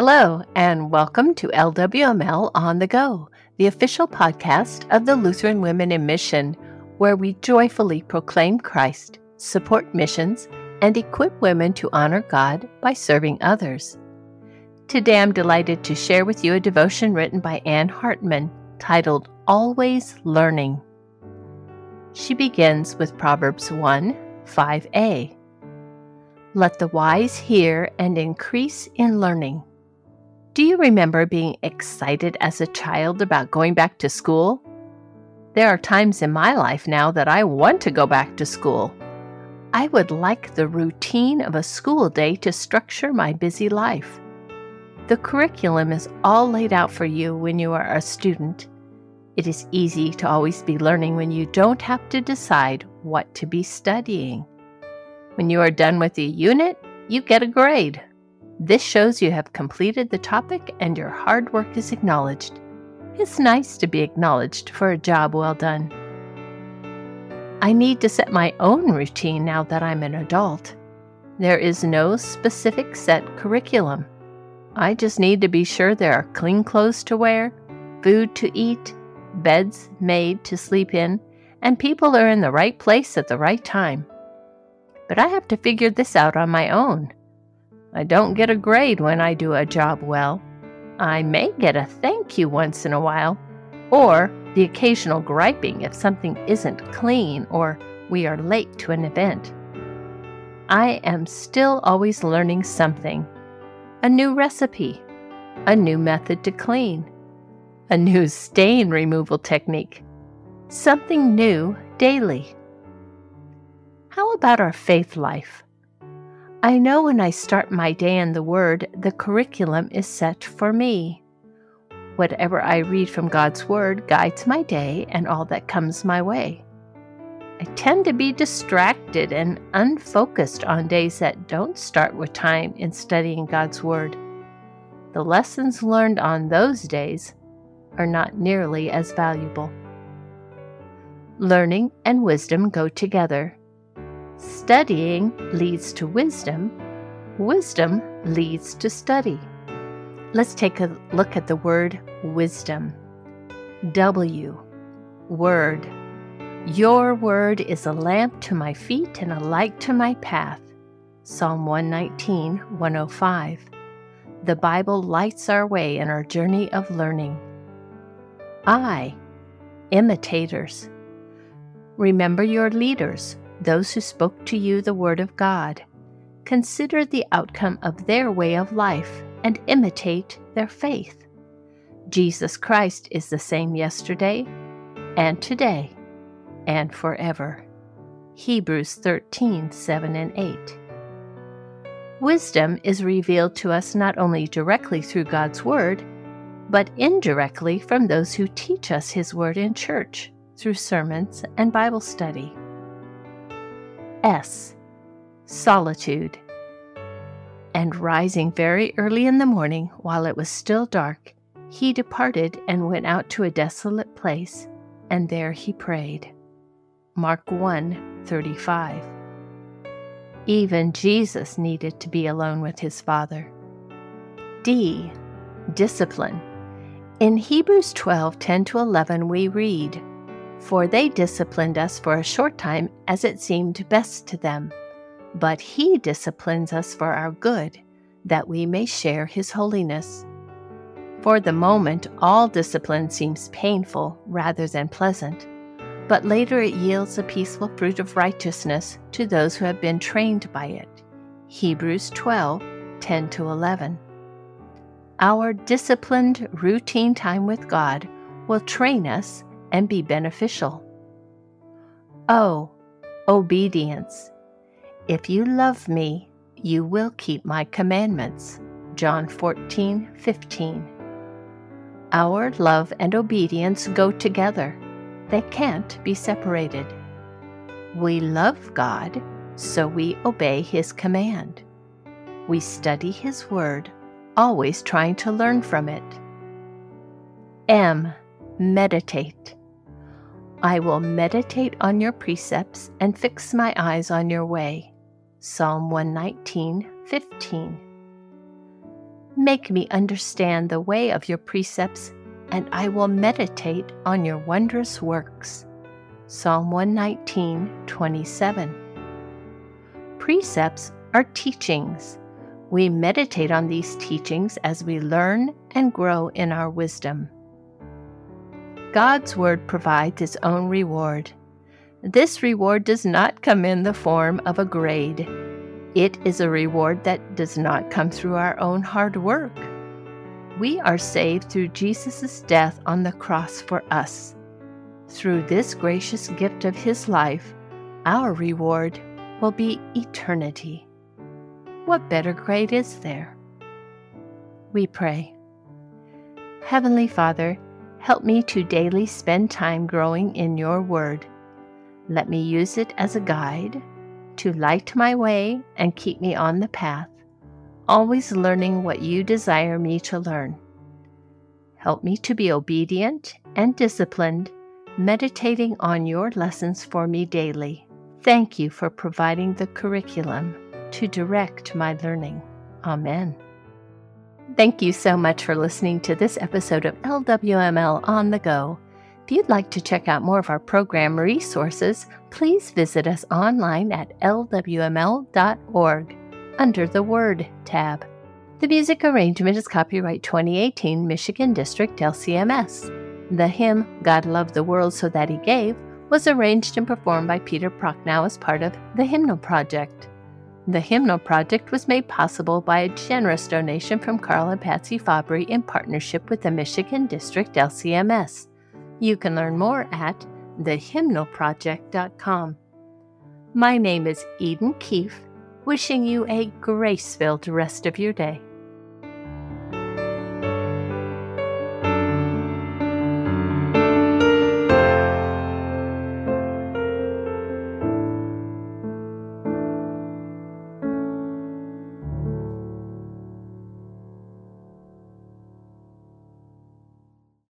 Hello, and welcome to LWML On the Go, the official podcast of the Lutheran Women in Mission, where we joyfully proclaim Christ, support missions, and equip women to honor God by serving others. Today I'm delighted to share with you a devotion written by Anne Hartman titled Always Learning. She begins with Proverbs 1 5a. Let the wise hear and increase in learning. Do you remember being excited as a child about going back to school? There are times in my life now that I want to go back to school. I would like the routine of a school day to structure my busy life. The curriculum is all laid out for you when you are a student. It is easy to always be learning when you don't have to decide what to be studying. When you are done with a unit, you get a grade. This shows you have completed the topic and your hard work is acknowledged. It's nice to be acknowledged for a job well done. I need to set my own routine now that I'm an adult. There is no specific set curriculum. I just need to be sure there are clean clothes to wear, food to eat, beds made to sleep in, and people are in the right place at the right time. But I have to figure this out on my own. I don't get a grade when I do a job well. I may get a thank you once in a while, or the occasional griping if something isn't clean or we are late to an event. I am still always learning something a new recipe, a new method to clean, a new stain removal technique, something new daily. How about our faith life? I know when I start my day in the Word, the curriculum is set for me. Whatever I read from God's Word guides my day and all that comes my way. I tend to be distracted and unfocused on days that don't start with time in studying God's Word. The lessons learned on those days are not nearly as valuable. Learning and wisdom go together. Studying leads to wisdom. Wisdom leads to study. Let's take a look at the word wisdom. W. Word. Your word is a lamp to my feet and a light to my path. Psalm 119, 105. The Bible lights our way in our journey of learning. I. Imitators. Remember your leaders those who spoke to you the Word of God. Consider the outcome of their way of life and imitate their faith. Jesus Christ is the same yesterday and today and forever. Hebrews 13 7 and 8. Wisdom is revealed to us not only directly through God's Word, but indirectly from those who teach us His Word in church through sermons and Bible study. S. Solitude. And rising very early in the morning, while it was still dark, he departed and went out to a desolate place, and there he prayed. Mark 1 35. Even Jesus needed to be alone with his Father. D. Discipline. In Hebrews 12 10 to 11, we read, for they disciplined us for a short time as it seemed best to them. But He disciplines us for our good, that we may share His holiness. For the moment, all discipline seems painful rather than pleasant, but later it yields a peaceful fruit of righteousness to those who have been trained by it. Hebrews 12 10 11. Our disciplined, routine time with God will train us and be beneficial. Oh, obedience. If you love me, you will keep my commandments. John 14, 15. Our love and obedience go together. They can't be separated. We love God, so we obey His command. We study His Word, always trying to learn from it. M. Meditate. I will meditate on your precepts and fix my eyes on your way. Psalm 119, 15. Make me understand the way of your precepts, and I will meditate on your wondrous works. Psalm 119, 27. Precepts are teachings. We meditate on these teachings as we learn and grow in our wisdom. God's Word provides its own reward. This reward does not come in the form of a grade. It is a reward that does not come through our own hard work. We are saved through Jesus' death on the cross for us. Through this gracious gift of His life, our reward will be eternity. What better grade is there? We pray. Heavenly Father, help me to daily spend time growing in your word. Let me use it as a guide to light my way and keep me on the path, always learning what you desire me to learn. Help me to be obedient and disciplined, meditating on your lessons for me daily. Thank you for providing the curriculum to direct my learning. Amen. Thank you so much for listening to this episode of LWML on the Go. If you'd like to check out more of our program resources, please visit us online at lwml.org under the Word tab. The music arrangement is copyright 2018 Michigan District LCMS. The hymn, God Loved the World So That He Gave, was arranged and performed by Peter Prochnow as part of the Hymnal Project. The Hymnal Project was made possible by a generous donation from Carl and Patsy Fabry in partnership with the Michigan District LCMS. You can learn more at thehymnalproject.com. My name is Eden Keefe, wishing you a grace filled rest of your day.